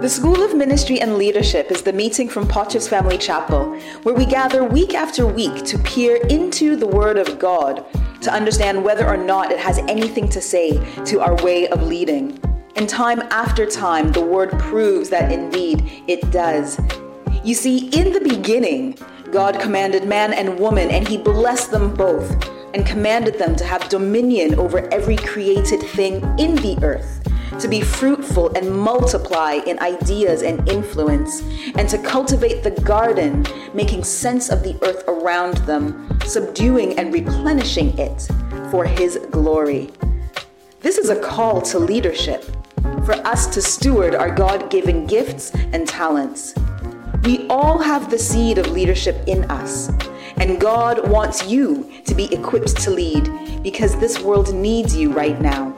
The School of Ministry and Leadership is the meeting from Potter's Family Chapel, where we gather week after week to peer into the Word of God to understand whether or not it has anything to say to our way of leading. And time after time, the Word proves that indeed it does. You see, in the beginning, God commanded man and woman, and He blessed them both and commanded them to have dominion over every created thing in the earth, to be fruitful and multiply in ideas and influence, and to cultivate the garden, making sense of the earth around them, subduing and replenishing it for His glory. This is a call to leadership, for us to steward our God given gifts and talents. We all have the seed of leadership in us. And God wants you to be equipped to lead because this world needs you right now.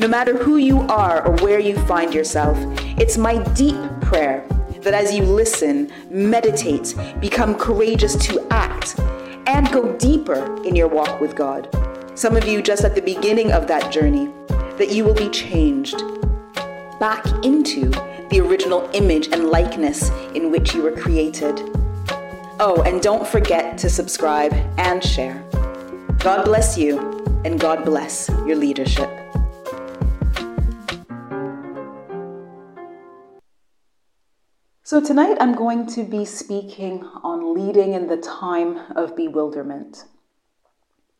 No matter who you are or where you find yourself, it's my deep prayer that as you listen, meditate, become courageous to act, and go deeper in your walk with God. Some of you just at the beginning of that journey, that you will be changed back into the original image and likeness in which you were created. Oh, and don't forget to subscribe and share. God bless you, and God bless your leadership. So, tonight I'm going to be speaking on leading in the time of bewilderment.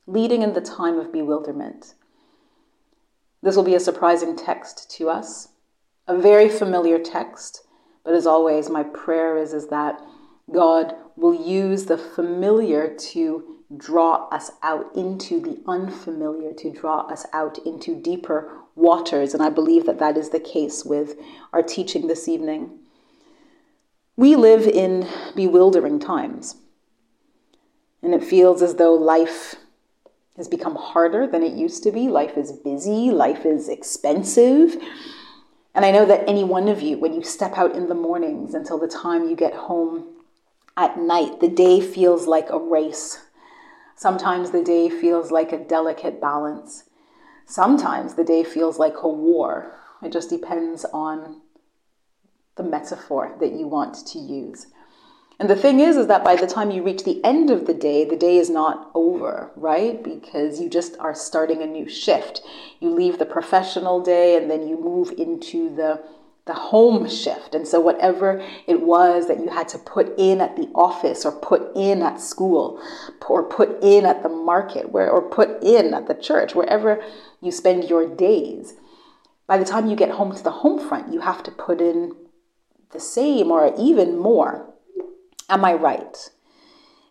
Leading in the time of bewilderment. This will be a surprising text to us a very familiar text, but as always, my prayer is, is that God will use the familiar to draw us out into the unfamiliar, to draw us out into deeper waters. And I believe that that is the case with our teaching this evening. We live in bewildering times, and it feels as though life has become harder than it used to be. Life is busy, life is expensive. And I know that any one of you, when you step out in the mornings until the time you get home at night, the day feels like a race. Sometimes the day feels like a delicate balance. Sometimes the day feels like a war. It just depends on the metaphor that you want to use. And the thing is, is that by the time you reach the end of the day, the day is not over, right? Because you just are starting a new shift. You leave the professional day and then you move into the the home shift. And so whatever it was that you had to put in at the office or put in at school or put in at the market where or put in at the church, wherever you spend your days, by the time you get home to the home front, you have to put in the same or even more Am I right?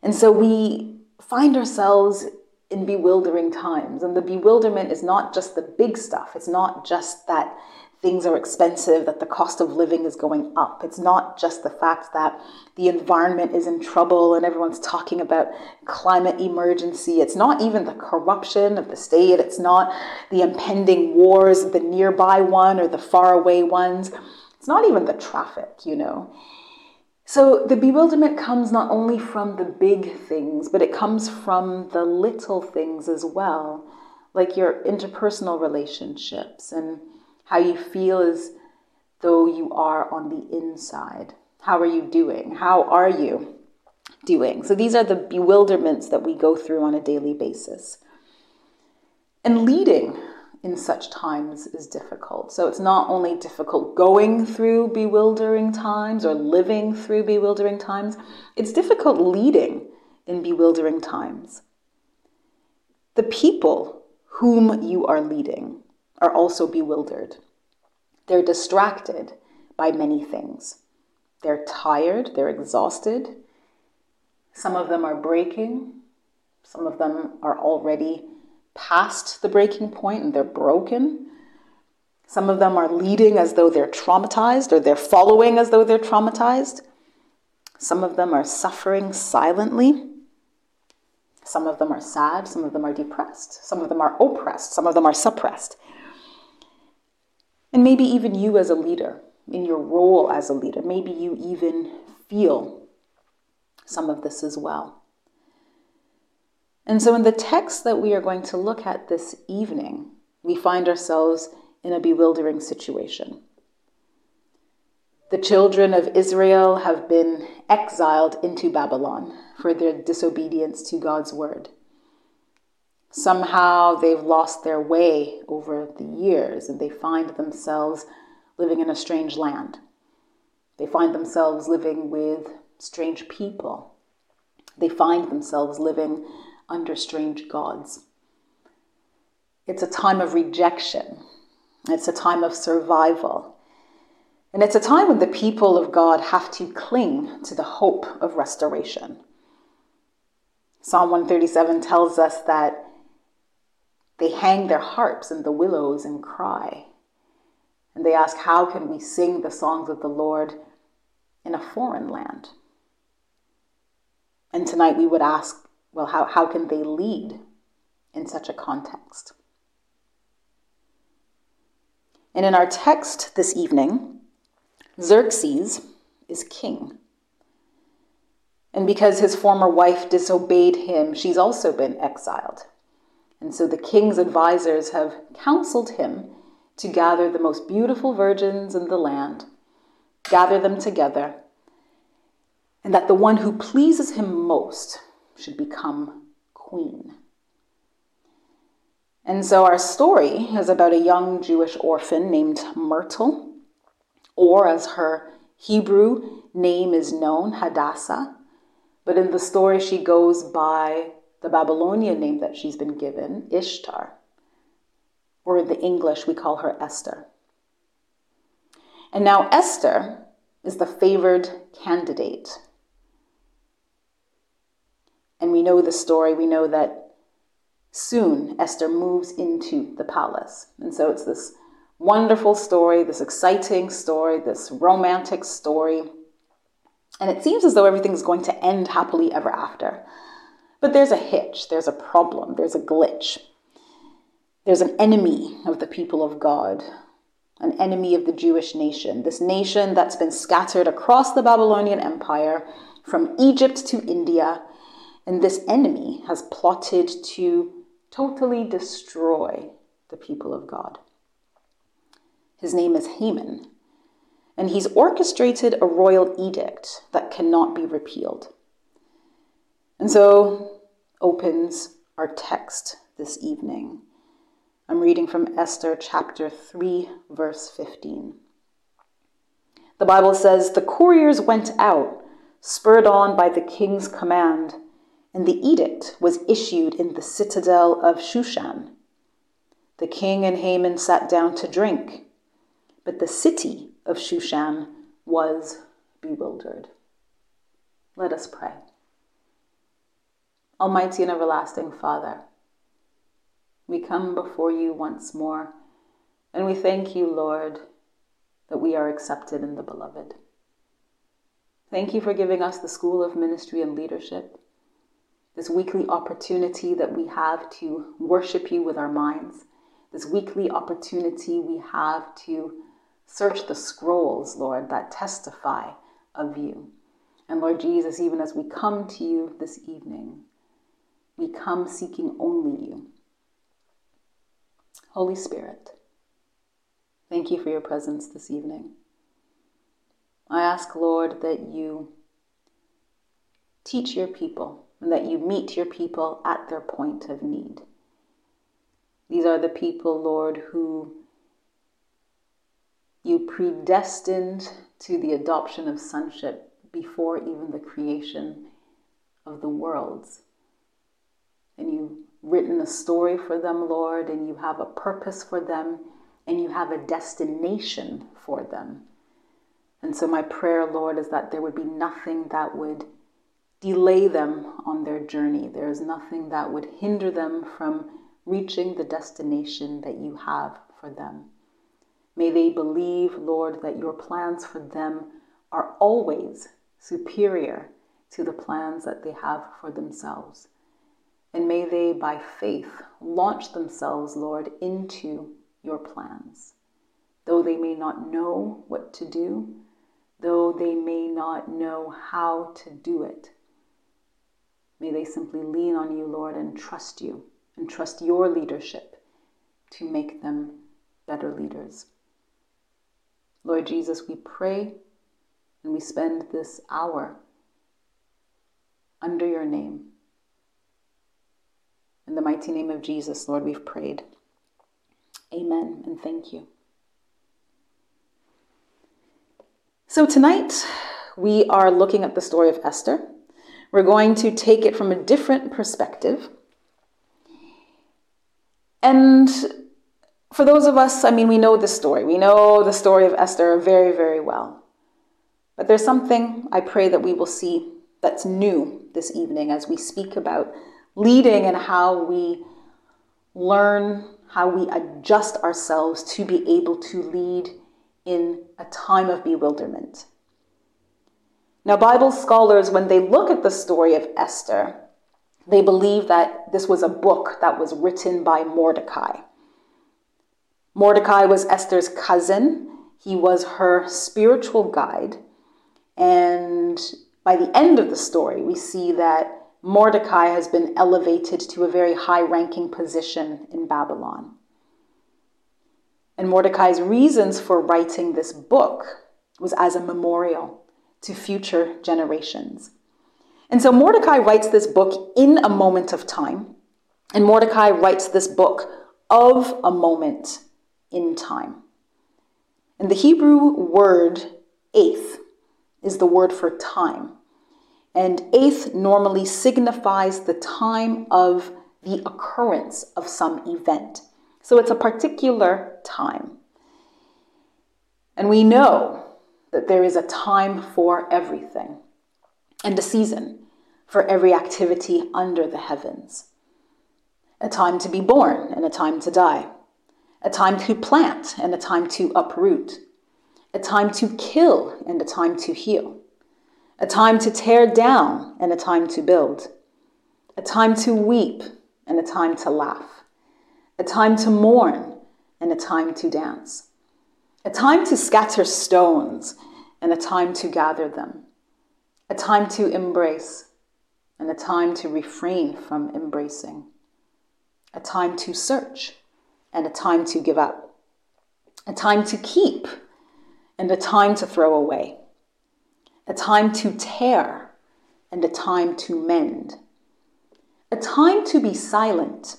And so we find ourselves in bewildering times. And the bewilderment is not just the big stuff, it's not just that things are expensive, that the cost of living is going up. It's not just the fact that the environment is in trouble and everyone's talking about climate emergency. It's not even the corruption of the state. It's not the impending wars, the nearby one or the faraway ones. It's not even the traffic, you know. So the bewilderment comes not only from the big things, but it comes from the little things as well, like your interpersonal relationships and how you feel as though you are on the inside. How are you doing? How are you doing? So these are the bewilderments that we go through on a daily basis. And leading in such times is difficult. So it's not only difficult going through bewildering times or living through bewildering times, it's difficult leading in bewildering times. The people whom you are leading are also bewildered. They're distracted by many things. They're tired, they're exhausted. Some of them are breaking, some of them are already past the breaking point and they're broken. Some of them are leading as though they're traumatized or they're following as though they're traumatized. Some of them are suffering silently. Some of them are sad. Some of them are depressed. Some of them are oppressed. Some of them are suppressed. And maybe even you, as a leader, in your role as a leader, maybe you even feel some of this as well. And so, in the text that we are going to look at this evening, we find ourselves in a bewildering situation. The children of Israel have been exiled into Babylon for their disobedience to God's word. Somehow they've lost their way over the years and they find themselves living in a strange land. They find themselves living with strange people. They find themselves living under strange gods. It's a time of rejection. It's a time of survival. And it's a time when the people of God have to cling to the hope of restoration. Psalm 137 tells us that they hang their harps in the willows and cry. And they ask, How can we sing the songs of the Lord in a foreign land? And tonight we would ask, Well, how, how can they lead in such a context? And in our text this evening, Xerxes is king. And because his former wife disobeyed him, she's also been exiled. And so the king's advisors have counseled him to gather the most beautiful virgins in the land, gather them together, and that the one who pleases him most should become queen. And so our story is about a young Jewish orphan named Myrtle, or as her Hebrew name is known, Hadassah. But in the story, she goes by the Babylonian name that she's been given, Ishtar, or in the English, we call her Esther. And now Esther is the favored candidate. And we know the story. We know that soon Esther moves into the palace. And so it's this wonderful story, this exciting story, this romantic story. And it seems as though everything's going to end happily ever after. But there's a hitch, there's a problem, there's a glitch. There's an enemy of the people of God, an enemy of the Jewish nation, this nation that's been scattered across the Babylonian Empire from Egypt to India. And this enemy has plotted to totally destroy the people of God. His name is Haman, and he's orchestrated a royal edict that cannot be repealed. And so opens our text this evening. I'm reading from Esther chapter 3, verse 15. The Bible says, The couriers went out, spurred on by the king's command, and the edict was issued in the citadel of Shushan. The king and Haman sat down to drink, but the city of Shushan was bewildered. Let us pray. Almighty and everlasting Father, we come before you once more, and we thank you, Lord, that we are accepted in the Beloved. Thank you for giving us the School of Ministry and Leadership, this weekly opportunity that we have to worship you with our minds, this weekly opportunity we have to search the scrolls, Lord, that testify of you. And Lord Jesus, even as we come to you this evening, we come seeking only you. Holy Spirit, thank you for your presence this evening. I ask, Lord, that you teach your people and that you meet your people at their point of need. These are the people, Lord, who you predestined to the adoption of sonship before even the creation of the worlds and you've written a story for them, Lord, and you have a purpose for them, and you have a destination for them. And so, my prayer, Lord, is that there would be nothing that would delay them on their journey. There is nothing that would hinder them from reaching the destination that you have for them. May they believe, Lord, that your plans for them are always superior to the plans that they have for themselves. And may they, by faith, launch themselves, Lord, into your plans. Though they may not know what to do, though they may not know how to do it, may they simply lean on you, Lord, and trust you and trust your leadership to make them better leaders. Lord Jesus, we pray and we spend this hour under your name. In the mighty name of Jesus, Lord, we've prayed. Amen and thank you. So tonight, we are looking at the story of Esther. We're going to take it from a different perspective. And for those of us, I mean, we know the story. We know the story of Esther very, very well. But there's something I pray that we will see that's new this evening as we speak about leading and how we learn, how we adjust ourselves to be able to lead in a time of bewilderment. Now, Bible scholars, when they look at the story of Esther, they believe that this was a book that was written by Mordecai. Mordecai was Esther's cousin, he was her spiritual guide. And by the end of the story, we see that Mordecai has been elevated to a very high ranking position in Babylon. And Mordecai's reasons for writing this book was as a memorial to future generations. And so Mordecai writes this book in a moment of time, and Mordecai writes this book of a moment in time. And the Hebrew word eighth is the word for time. And eighth normally signifies the time of the occurrence of some event. So it's a particular time. And we know that there is a time for everything and a season for every activity under the heavens. A time to be born and a time to die. A time to plant and a time to uproot. A time to kill and a time to heal a time to tear down and a time to build, a time to weep and a time to laugh, a time to mourn and a time to dance, a time to scatter stones and a time to gather them, a time to embrace and a time to refrain from embracing, a time to search and a time to give up, a time to keep and a time to throw away a time to tear and a time to mend, a time to be silent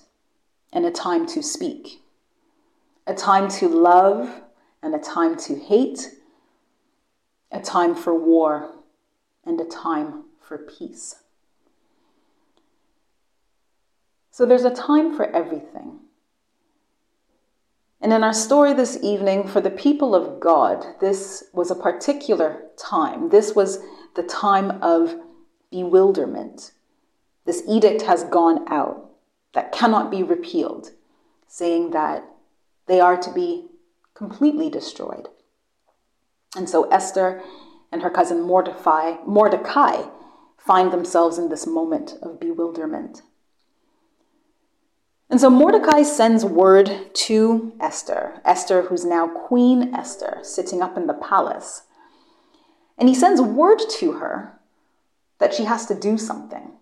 and a time to speak, a time to love and a time to hate, a time for war and a time for peace. So there's a time for everything. And in our story this evening, for the people of God, this was a particular time. This was the time of bewilderment. This edict has gone out that cannot be repealed, saying that they are to be completely destroyed. And so Esther and her cousin Mordecai, Mordecai find themselves in this moment of bewilderment. And so Mordecai sends word to Esther, Esther, who's now Queen Esther, sitting up in the palace. And he sends word to her that she has to do something,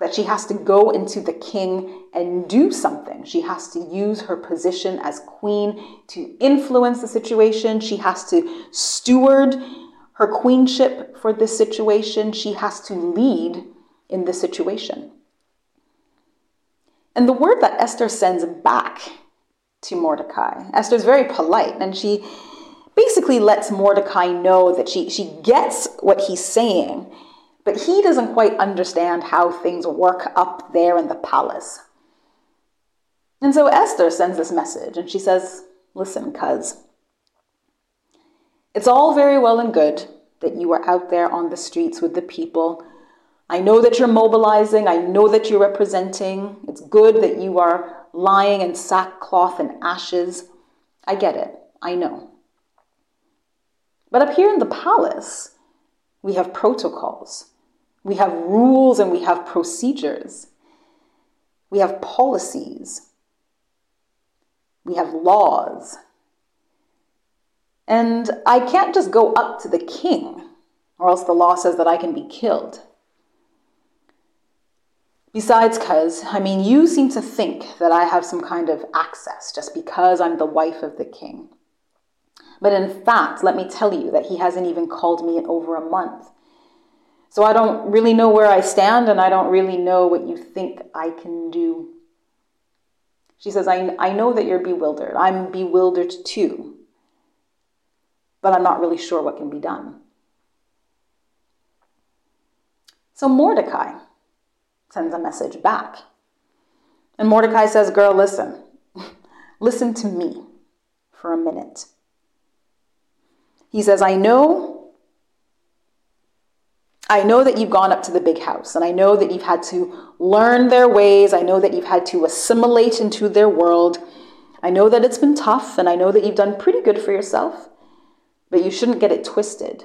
that she has to go into the king and do something. She has to use her position as queen to influence the situation. She has to steward her queenship for this situation. She has to lead in this situation. And the word that Esther sends back to Mordecai, Esther is very polite and she basically lets Mordecai know that she, she gets what he's saying, but he doesn't quite understand how things work up there in the palace. And so Esther sends this message and she says, Listen, cuz, it's all very well and good that you are out there on the streets with the people I know that you're mobilizing. I know that you're representing. It's good that you are lying in sackcloth and ashes. I get it. I know. But up here in the palace, we have protocols, we have rules, and we have procedures. We have policies. We have laws. And I can't just go up to the king, or else the law says that I can be killed. Besides, cuz, I mean, you seem to think that I have some kind of access just because I'm the wife of the king. But in fact, let me tell you that he hasn't even called me in over a month. So I don't really know where I stand and I don't really know what you think I can do. She says, I, I know that you're bewildered. I'm bewildered too. But I'm not really sure what can be done. So Mordecai sends a message back. And Mordecai says, Girl, listen. listen to me for a minute. He says, I know. I know that you've gone up to the big house, and I know that you've had to learn their ways. I know that you've had to assimilate into their world. I know that it's been tough, and I know that you've done pretty good for yourself, but you shouldn't get it twisted.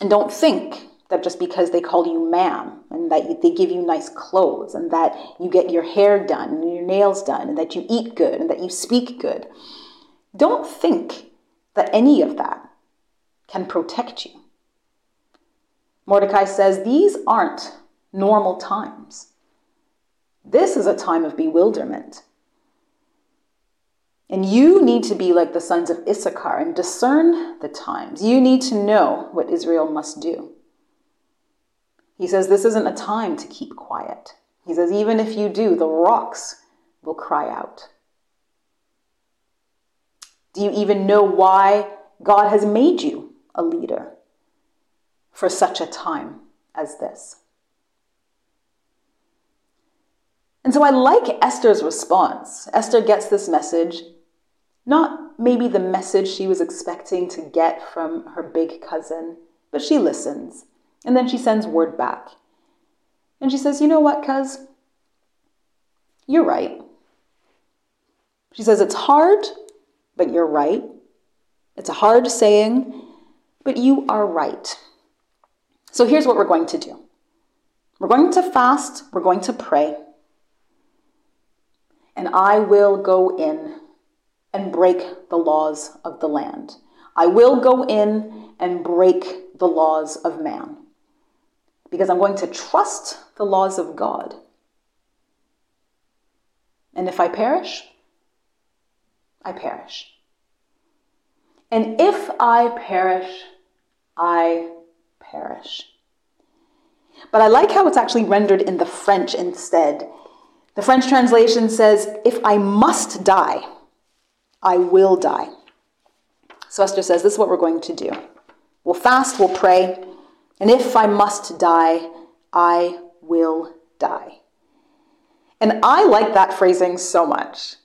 And don't think that just because they call you ma'am and that they give you nice clothes and that you get your hair done and your nails done and that you eat good and that you speak good, don't think that any of that can protect you. Mordecai says these aren't normal times. This is a time of bewilderment. And you need to be like the sons of Issachar and discern the times. You need to know what Israel must do. He says this isn't a time to keep quiet. He says, even if you do, the rocks will cry out. Do you even know why God has made you a leader for such a time as this? And so I like Esther's response. Esther gets this message, not maybe the message she was expecting to get from her big cousin, but she listens. And then she sends word back. And she says, You know what, cuz? You're right. She says, It's hard but you're right. It's a hard saying, but you are right. So here's what we're going to do we're going to fast, we're going to pray, and I will go in and break the laws of the land. I will go in and break the laws of man because I'm going to trust the laws of God. And if I perish, I perish. And if I perish, I perish. But I like how it's actually rendered in the French instead. The French translation says, If I must die, I will die. So Esther says, This is what we're going to do. We'll fast, we'll pray, and if I must die, I will die. And I like that phrasing so much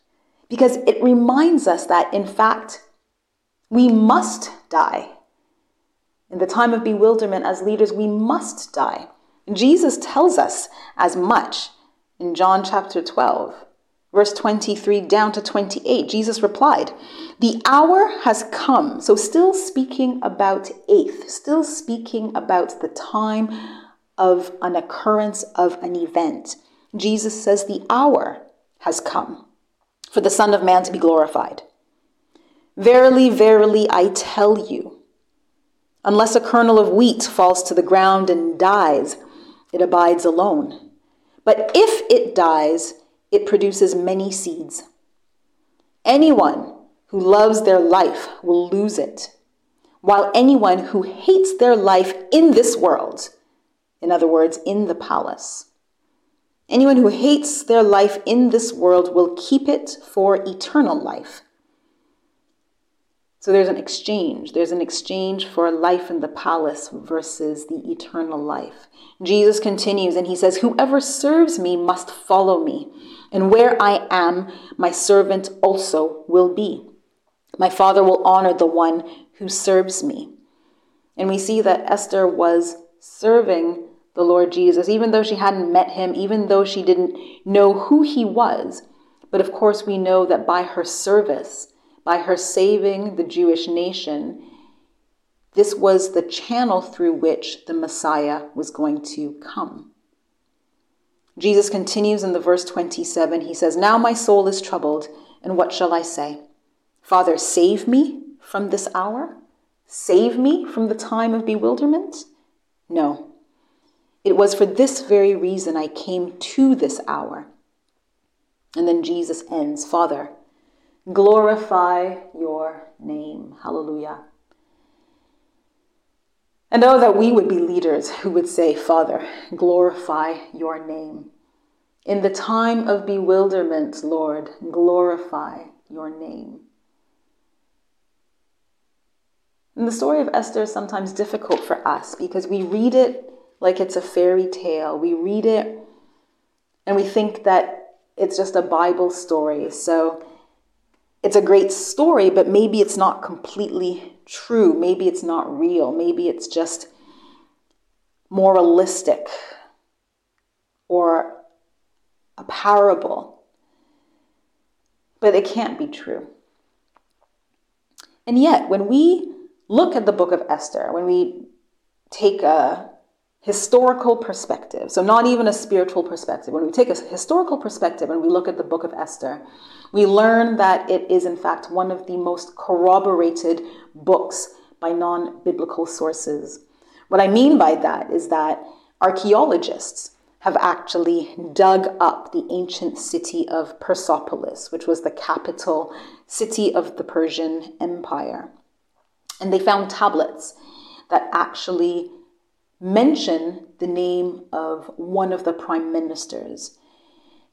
because it reminds us that, in fact, we must die. In the time of bewilderment, as leaders, we must die. Jesus tells us as much in John chapter 12, verse 23 down to 28. Jesus replied, The hour has come. So, still speaking about eighth, still speaking about the time of an occurrence of an event. Jesus says, The hour has come for the Son of Man to be glorified. Verily, verily, I tell you, unless a kernel of wheat falls to the ground and dies, it abides alone. But if it dies, it produces many seeds. Anyone who loves their life will lose it, while anyone who hates their life in this world, in other words, in the palace, Anyone who hates their life in this world will keep it for eternal life. So there's an exchange. There's an exchange for life in the palace versus the eternal life. Jesus continues and he says, Whoever serves me must follow me, and where I am, my servant also will be. My Father will honor the one who serves me. And we see that Esther was serving the Lord Jesus, even though she hadn't met him, even though she didn't know who he was. But of course, we know that by her service, by her saving the Jewish nation, this was the channel through which the Messiah was going to come. Jesus continues in the verse 27. He says, Now my soul is troubled, and what shall I say? Father, save me from this hour? Save me from the time of bewilderment? No. It was for this very reason I came to this hour. And then Jesus ends Father, glorify your name. Hallelujah. And oh, that we would be leaders who would say, Father, glorify your name. In the time of bewilderment, Lord, glorify your name. And the story of Esther is sometimes difficult for us because we read it like it's a fairy tale. We read it and we think that it's just a Bible story. So it's a great story, but maybe it's not completely true. Maybe it's not real. Maybe it's just moralistic or a parable. But it can't be true. And yet, when we look at the book of Esther, when we take a historical perspective, so not even a spiritual perspective, when we take a historical perspective and we look at the book of Esther, we learn that it is, in fact, one of the most corroborated books by non biblical sources. What I mean by that is that archaeologists have actually dug up the ancient city of Persepolis, which was the capital city of the Persian Empire. And they found tablets that actually mention the name of one of the prime ministers.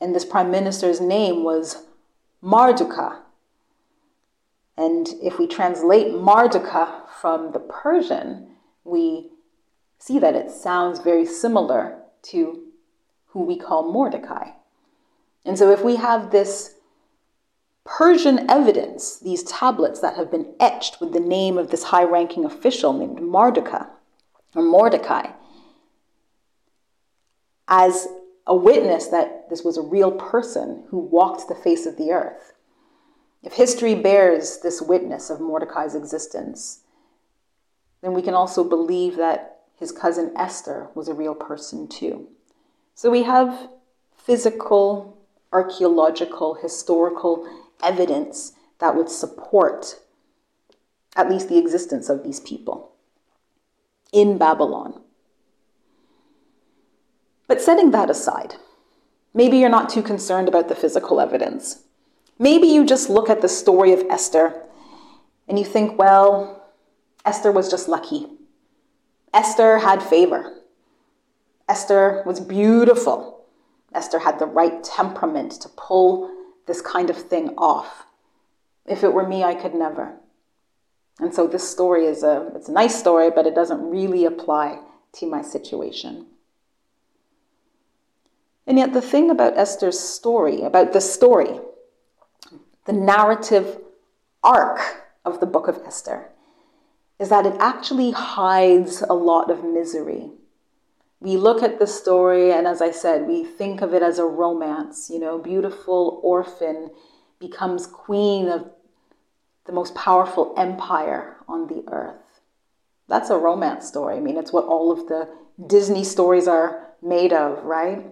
And this prime minister's name was Marduka. And if we translate Marduka from the Persian, we see that it sounds very similar to who we call Mordecai. And so if we have this Persian evidence, these tablets that have been etched with the name of this high ranking official named Marduka or Mordecai, as a witness that this was a real person who walked the face of the earth. If history bears this witness of Mordecai's existence, then we can also believe that his cousin Esther was a real person too. So we have physical, archaeological, historical evidence that would support at least the existence of these people in Babylon. But setting that aside, maybe you're not too concerned about the physical evidence. Maybe you just look at the story of Esther and you think, well, Esther was just lucky. Esther had favor. Esther was beautiful. Esther had the right temperament to pull this kind of thing off. If it were me, I could never. And so this story is a it's a nice story, but it doesn't really apply to my situation. And yet the thing about Esther's story, about the story, the narrative arc of the book of Esther, is that it actually hides a lot of misery we look at the story, and as I said, we think of it as a romance. You know, beautiful orphan becomes queen of the most powerful empire on the earth. That's a romance story. I mean, it's what all of the Disney stories are made of, right?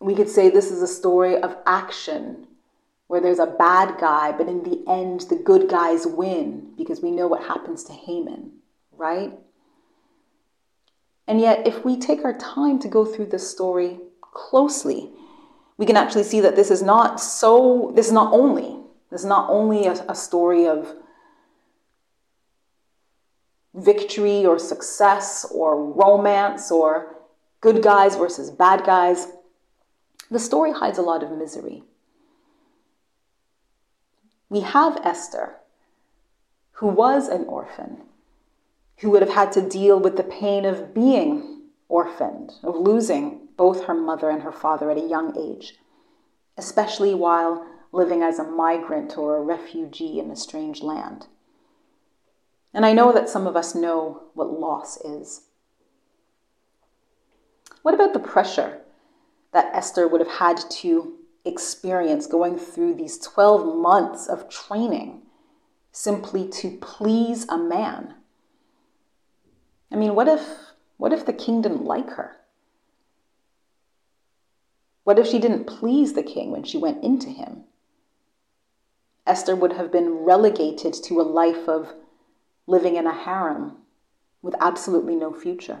We could say this is a story of action where there's a bad guy, but in the end, the good guys win because we know what happens to Haman, right? And yet, if we take our time to go through this story closely, we can actually see that this is not so, this is not only, this is not only a, a story of victory or success or romance or good guys versus bad guys. The story hides a lot of misery. We have Esther, who was an orphan who would have had to deal with the pain of being orphaned, of losing both her mother and her father at a young age, especially while living as a migrant or a refugee in a strange land. And I know that some of us know what loss is. What about the pressure that Esther would have had to experience going through these 12 months of training simply to please a man? I mean, what if what if the king didn't like her? What if she didn't please the king when she went into him? Esther would have been relegated to a life of living in a harem with absolutely no future.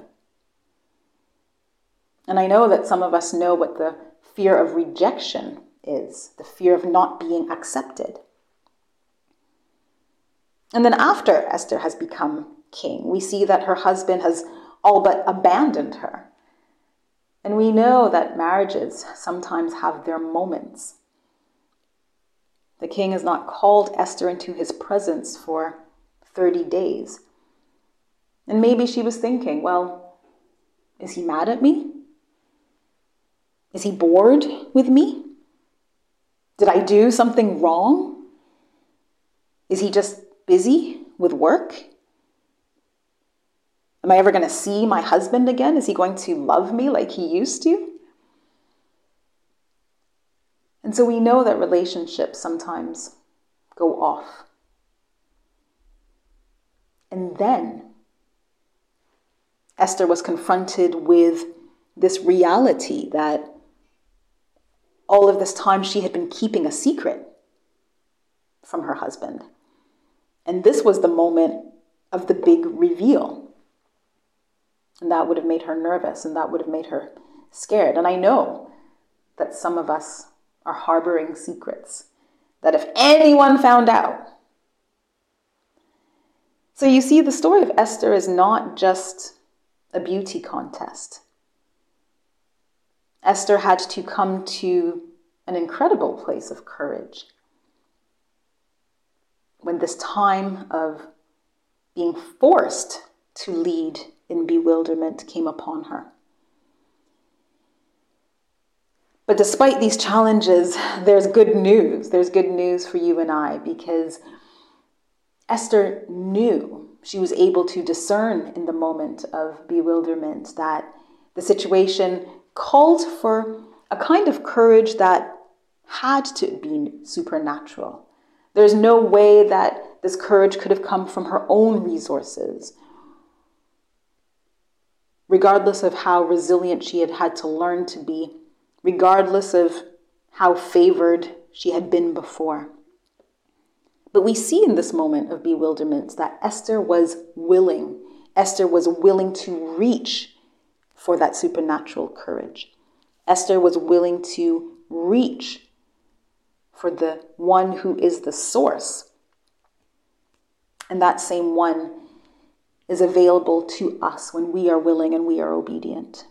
And I know that some of us know what the fear of rejection is the fear of not being accepted. And then, after Esther has become king, we see that her husband has all but abandoned her. And we know that marriages sometimes have their moments. The king has not called Esther into his presence for 30 days. And maybe she was thinking, well, is he mad at me? Is he bored with me? Did I do something wrong? Is he just busy with work? Am I ever going to see my husband again? Is he going to love me like he used to? And so we know that relationships sometimes go off. And then Esther was confronted with this reality that all of this time she had been keeping a secret from her husband. And this was the moment of the big reveal. And that would have made her nervous and that would have made her scared. And I know that some of us are harboring secrets that if anyone found out, so you see, the story of Esther is not just a beauty contest. Esther had to come to an incredible place of courage when this time of being forced to lead in bewilderment came upon her. But despite these challenges, there's good news. There's good news for you and I because Esther knew she was able to discern in the moment of bewilderment that the situation called for a kind of courage that had to be supernatural. There's no way that this courage could have come from her own resources, regardless of how resilient she had had to learn to be, regardless of how favored she had been before. But we see in this moment of bewilderment that Esther was willing. Esther was willing to reach for that supernatural courage. Esther was willing to reach for the one who is the source. And that same one is available to us when we are willing and we are obedient.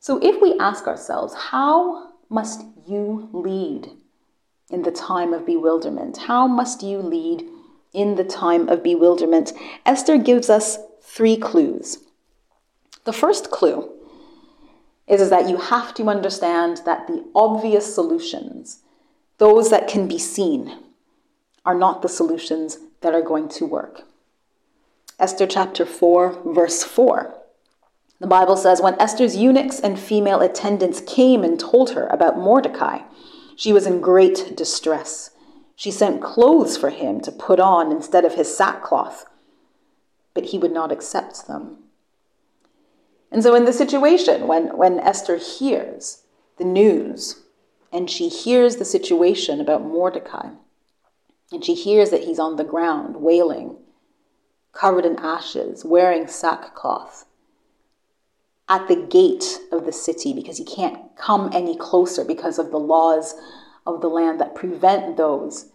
So if we ask ourselves, how must you lead in the time of bewilderment? How must you lead in the time of bewilderment? Esther gives us three clues. The first clue is, is that you have to understand that the obvious solutions, those that can be seen, are not the solutions that are going to work. Esther chapter 4, verse 4. The Bible says, When Esther's eunuchs and female attendants came and told her about Mordecai, she was in great distress. She sent clothes for him to put on instead of his sackcloth, but he would not accept them. And so, in the situation, when, when Esther hears the news and she hears the situation about Mordecai, and she hears that he's on the ground wailing, covered in ashes, wearing sackcloth, at the gate of the city because he can't come any closer because of the laws of the land that prevent those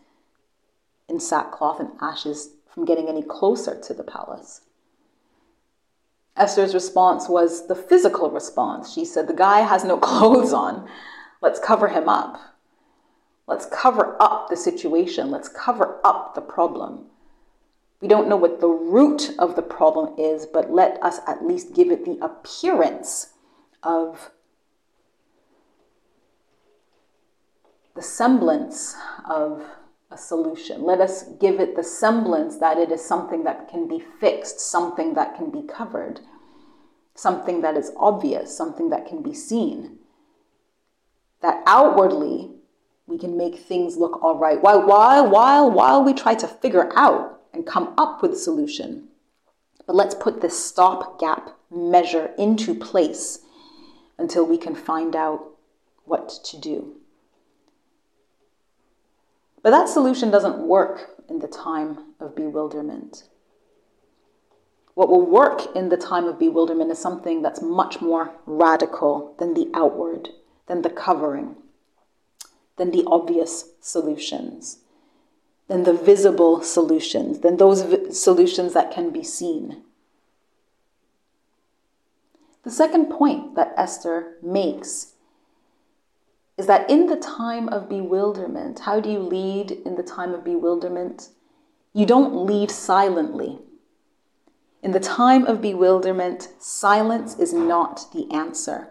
in sackcloth and ashes from getting any closer to the palace. Esther's response was the physical response. She said, The guy has no clothes on. Let's cover him up. Let's cover up the situation. Let's cover up the problem. We don't know what the root of the problem is, but let us at least give it the appearance of the semblance of a solution. Let us give it the semblance that it is something that can be fixed, something that can be covered, something that is obvious, something that can be seen. That outwardly we can make things look all right. While, while, while, while we try to figure out and come up with a solution, but let's put this stopgap measure into place until we can find out what to do. But that solution doesn't work in the time of bewilderment. What will work in the time of bewilderment is something that's much more radical than the outward, than the covering, than the obvious solutions, than the visible solutions, than those solutions that can be seen. The second point that Esther makes is that in the time of bewilderment, how do you lead in the time of bewilderment? You don't lead silently. In the time of bewilderment, silence is not the answer.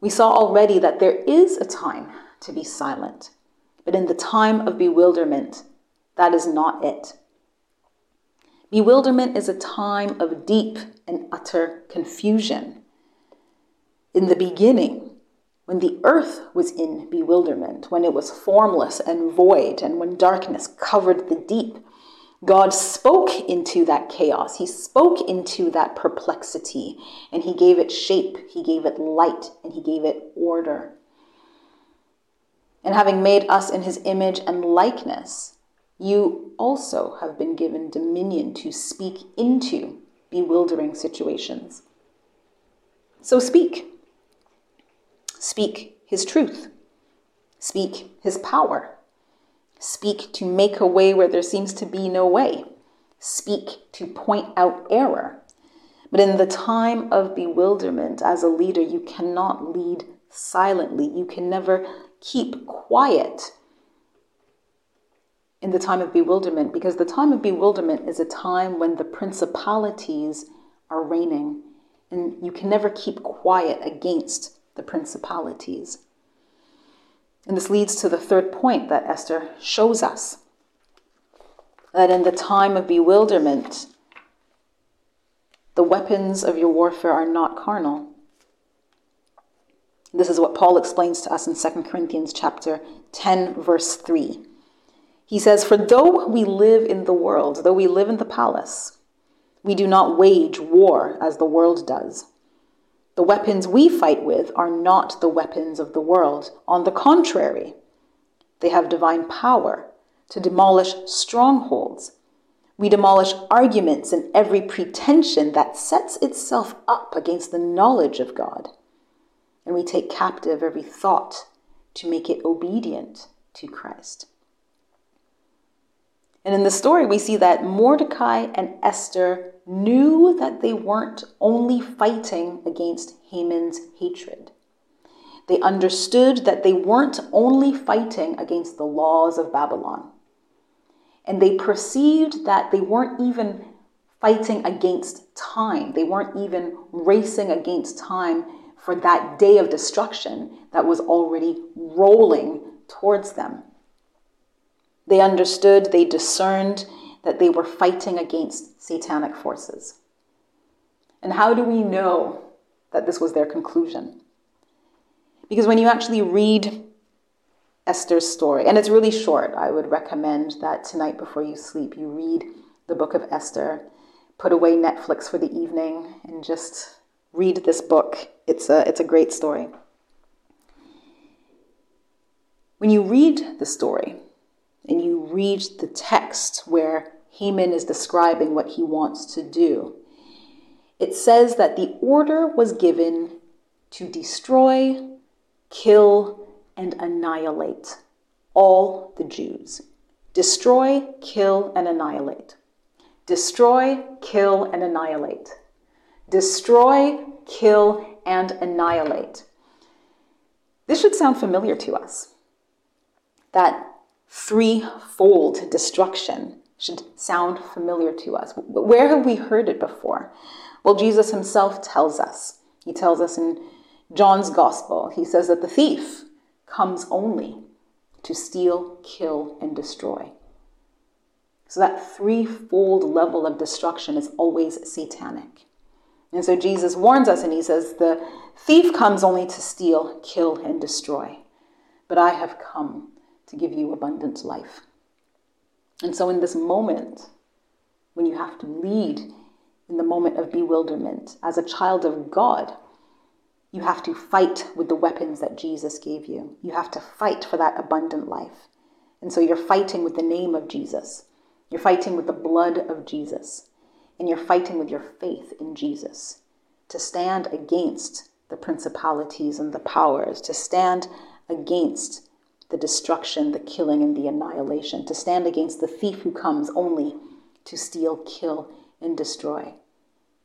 We saw already that there is a time to be silent, but in the time of bewilderment, that is not it. Bewilderment is a time of deep and utter confusion. In the beginning, when the earth was in bewilderment, when it was formless and void, and when darkness covered the deep, God spoke into that chaos. He spoke into that perplexity and he gave it shape, he gave it light, and he gave it order. And having made us in his image and likeness, you also have been given dominion to speak into bewildering situations. So speak. Speak his truth. Speak his power. Speak to make a way where there seems to be no way. Speak to point out error. But in the time of bewilderment, as a leader, you cannot lead silently. You can never keep quiet in the time of bewilderment because the time of bewilderment is a time when the principalities are reigning and you can never keep quiet against the principalities. And this leads to the third point that Esther shows us that in the time of bewilderment, the weapons of your warfare are not carnal. This is what Paul explains to us in 2 Corinthians chapter 10 verse 3. He says, "For though we live in the world, though we live in the palace, we do not wage war as the world does. The weapons we fight with are not the weapons of the world. On the contrary, they have divine power to demolish strongholds. We demolish arguments and every pretension that sets itself up against the knowledge of God. And we take captive every thought to make it obedient to Christ. And in the story, we see that Mordecai and Esther knew that they weren't only fighting against Haman's hatred. They understood that they weren't only fighting against the laws of Babylon. And they perceived that they weren't even fighting against time. They weren't even racing against time for that day of destruction that was already rolling towards them. They understood, they discerned that they were fighting against satanic forces. And how do we know that this was their conclusion? Because when you actually read Esther's story, and it's really short, I would recommend that tonight before you sleep, you read the book of Esther, put away Netflix for the evening, and just read this book. It's a, it's a great story. When you read the story, and you read the text where Haman is describing what he wants to do, it says that the order was given to destroy, kill, and annihilate all the Jews. Destroy, kill, and annihilate. Destroy, kill, and annihilate. Destroy, kill, and annihilate. This should sound familiar to us. That threefold destruction should sound familiar to us. Where have we heard it before? Well, Jesus himself tells us. He tells us in John's gospel, he says that the thief comes only to steal, kill, and destroy. So that threefold level of destruction is always satanic. And so Jesus warns us and he says, The thief comes only to steal, kill, and destroy. But I have come to give you abundant life. And so, in this moment, when you have to lead in the moment of bewilderment as a child of God, you have to fight with the weapons that Jesus gave you. You have to fight for that abundant life. And so, you're fighting with the name of Jesus, you're fighting with the blood of Jesus, and you're fighting with your faith in Jesus to stand against the principalities and the powers, to stand against the destruction, the killing, and the annihilation, to stand against the thief who comes only to steal, kill, and destroy.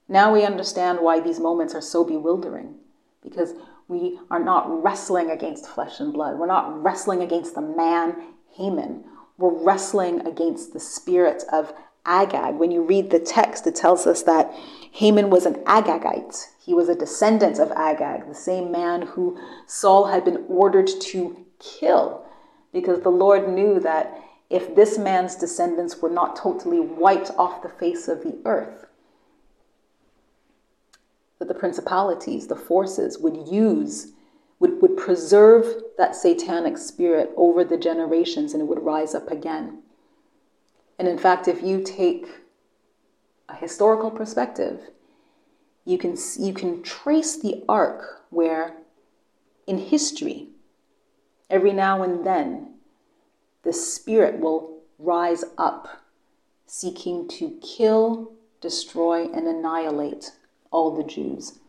Now we understand why these moments are so bewildering, because we are not wrestling against flesh and blood. We're not wrestling against the man, Haman. We're wrestling against the spirit of Agag. When you read the text, it tells us that Haman was an Agagite. He was a descendant of Agag, the same man who Saul had been ordered to kill, because the Lord knew that if this man's descendants were not totally wiped off the face of the earth, that the principalities, the forces would use, would, would preserve that satanic spirit over the generations and it would rise up again. And in fact, if you take a historical perspective, you can, you can trace the arc where in history, every now and then, the spirit will rise up seeking to kill, destroy, and annihilate all the Jews.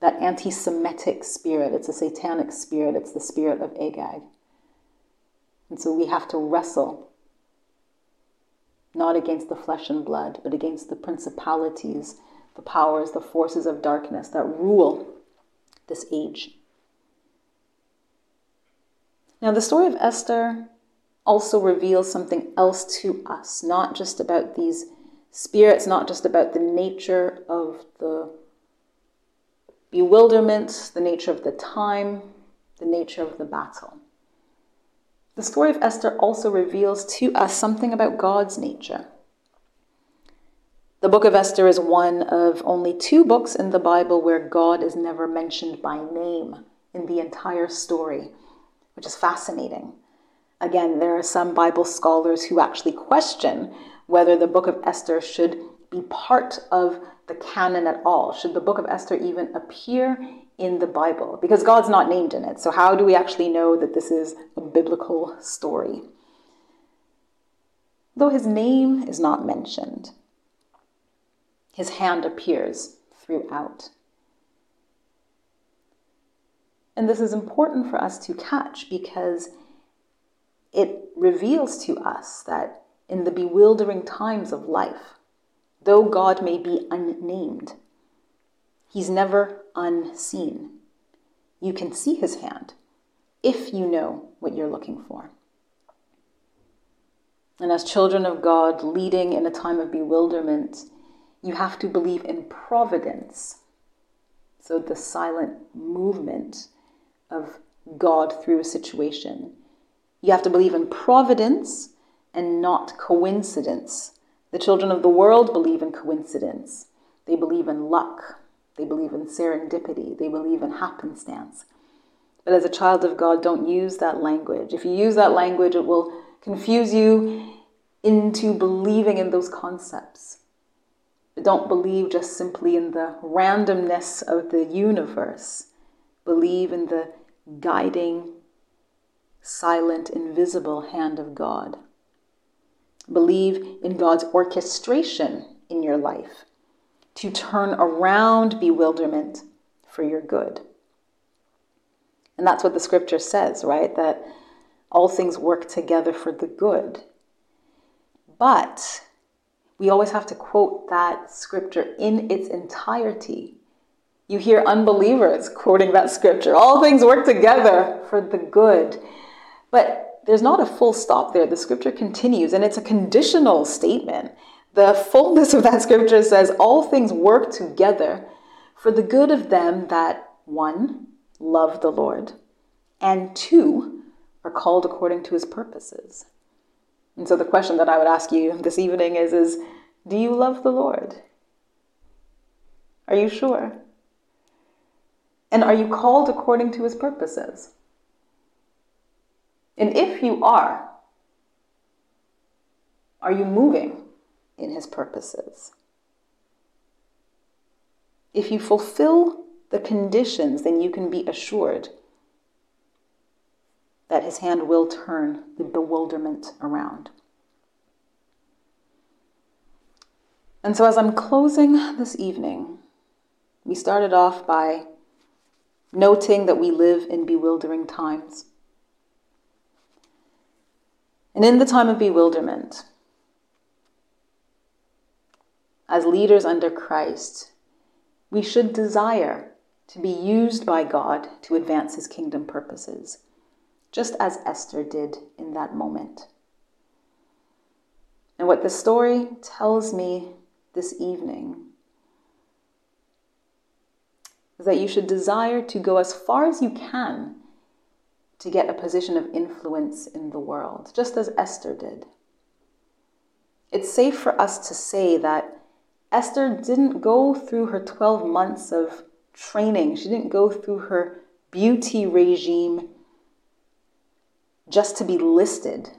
That anti Semitic spirit, it's a satanic spirit, it's the spirit of Agag. And so we have to wrestle not against the flesh and blood, but against the principalities, the powers, the forces of darkness that rule this age. Now, the story of Esther also reveals something else to us, not just about these spirits, not just about the nature of the bewilderment, the nature of the time, the nature of the battle. The story of Esther also reveals to us something about God's nature. The book of Esther is one of only two books in the Bible where God is never mentioned by name in the entire story, which is fascinating. Again, there are some Bible scholars who actually question whether the book of Esther should be part of the canon at all. Should the book of Esther even appear in the Bible because God's not named in it. So, how do we actually know that this is a biblical story? Though his name is not mentioned, his hand appears throughout. And this is important for us to catch because it reveals to us that in the bewildering times of life, though God may be unnamed, He's never unseen. You can see his hand if you know what you're looking for. And as children of God, leading in a time of bewilderment, you have to believe in providence. So, the silent movement of God through a situation. You have to believe in providence and not coincidence. The children of the world believe in coincidence, they believe in luck, they believe in serendipity. They believe in happenstance. But as a child of God, don't use that language. If you use that language, it will confuse you into believing in those concepts. But don't believe just simply in the randomness of the universe. Believe in the guiding, silent, invisible hand of God. Believe in God's orchestration in your life to turn around bewilderment for your good. And that's what the scripture says, right? That all things work together for the good. But we always have to quote that scripture in its entirety. You hear unbelievers quoting that scripture. All things work together for the good. But there's not a full stop there. The scripture continues, and it's a conditional statement. The fullness of that scripture says, All things work together for the good of them that, one, love the Lord, and two, are called according to his purposes. And so the question that I would ask you this evening is, is do you love the Lord? Are you sure? And are you called according to his purposes? And if you are, are you moving in his purposes. If you fulfill the conditions, then you can be assured that his hand will turn the bewilderment around. And so, as I'm closing this evening, we started off by noting that we live in bewildering times. And in the time of bewilderment, as leaders under Christ, we should desire to be used by God to advance his kingdom purposes, just as Esther did in that moment. And what the story tells me this evening is that you should desire to go as far as you can to get a position of influence in the world, just as Esther did. It's safe for us to say that Esther didn't go through her 12 months of training, she didn't go through her beauty regime just to be listed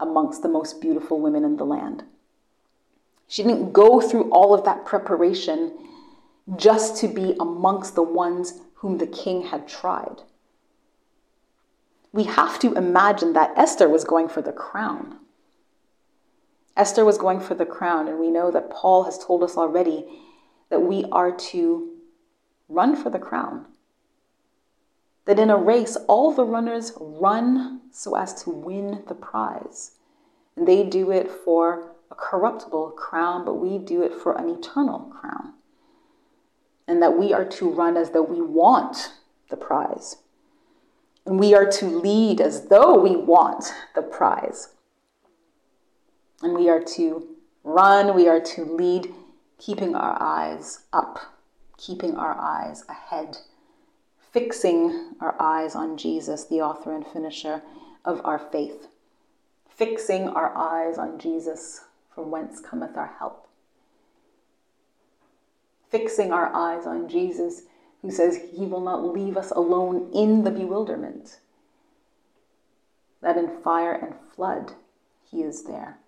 amongst the most beautiful women in the land. She didn't go through all of that preparation just to be amongst the ones whom the king had tried. We have to imagine that Esther was going for the crown. Esther was going for the crown, and we know that Paul has told us already that we are to run for the crown. That in a race, all the runners run so as to win the prize. And they do it for a corruptible crown, but we do it for an eternal crown. And that we are to run as though we want the prize. We are to lead as though we want the prize. And we are to run, we are to lead, keeping our eyes up, keeping our eyes ahead, fixing our eyes on Jesus, the author and finisher of our faith, fixing our eyes on Jesus, from whence cometh our help. Fixing our eyes on Jesus, who says he will not leave us alone in the bewilderment, that in fire and flood he is there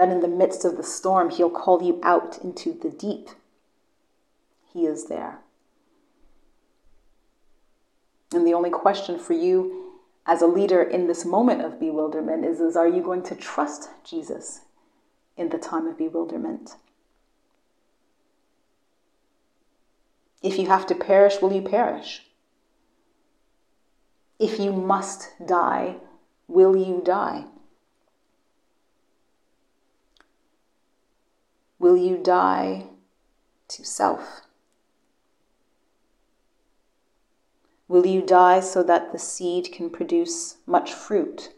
that in the midst of the storm, He'll call you out into the deep. He is there. And the only question for you as a leader in this moment of bewilderment is, is are you going to trust Jesus in the time of bewilderment? If you have to perish, will you perish? If you must die, will you die? Will you die to self? Will you die so that the seed can produce much fruit?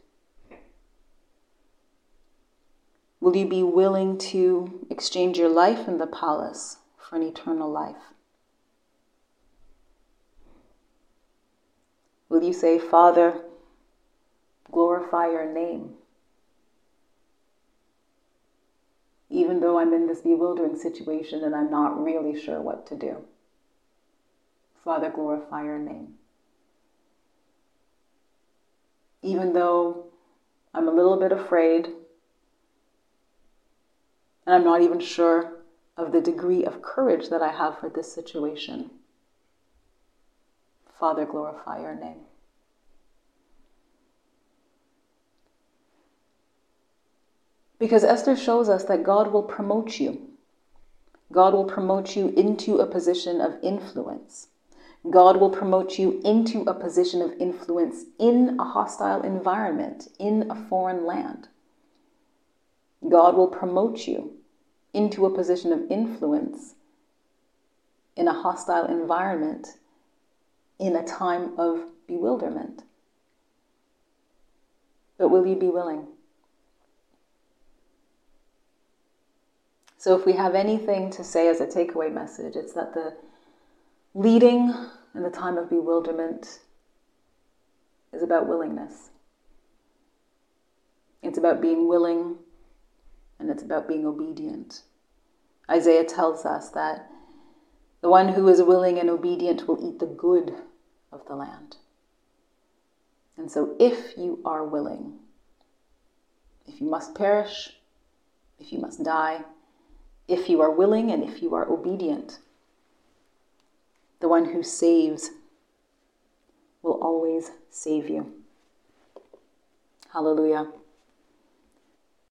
Will you be willing to exchange your life in the palace for an eternal life? Will you say, Father, glorify your name? even though I'm in this bewildering situation and I'm not really sure what to do. Father, glorify your name. Even though I'm a little bit afraid and I'm not even sure of the degree of courage that I have for this situation. Father, glorify your name. Because Esther shows us that God will promote you. God will promote you into a position of influence. God will promote you into a position of influence in a hostile environment, in a foreign land. God will promote you into a position of influence in a hostile environment in a time of bewilderment. But will you be willing? So, if we have anything to say as a takeaway message, it's that the leading in the time of bewilderment is about willingness. It's about being willing and it's about being obedient. Isaiah tells us that the one who is willing and obedient will eat the good of the land. And so, if you are willing, if you must perish, if you must die, if you are willing and if you are obedient. The one who saves will always save you. Hallelujah.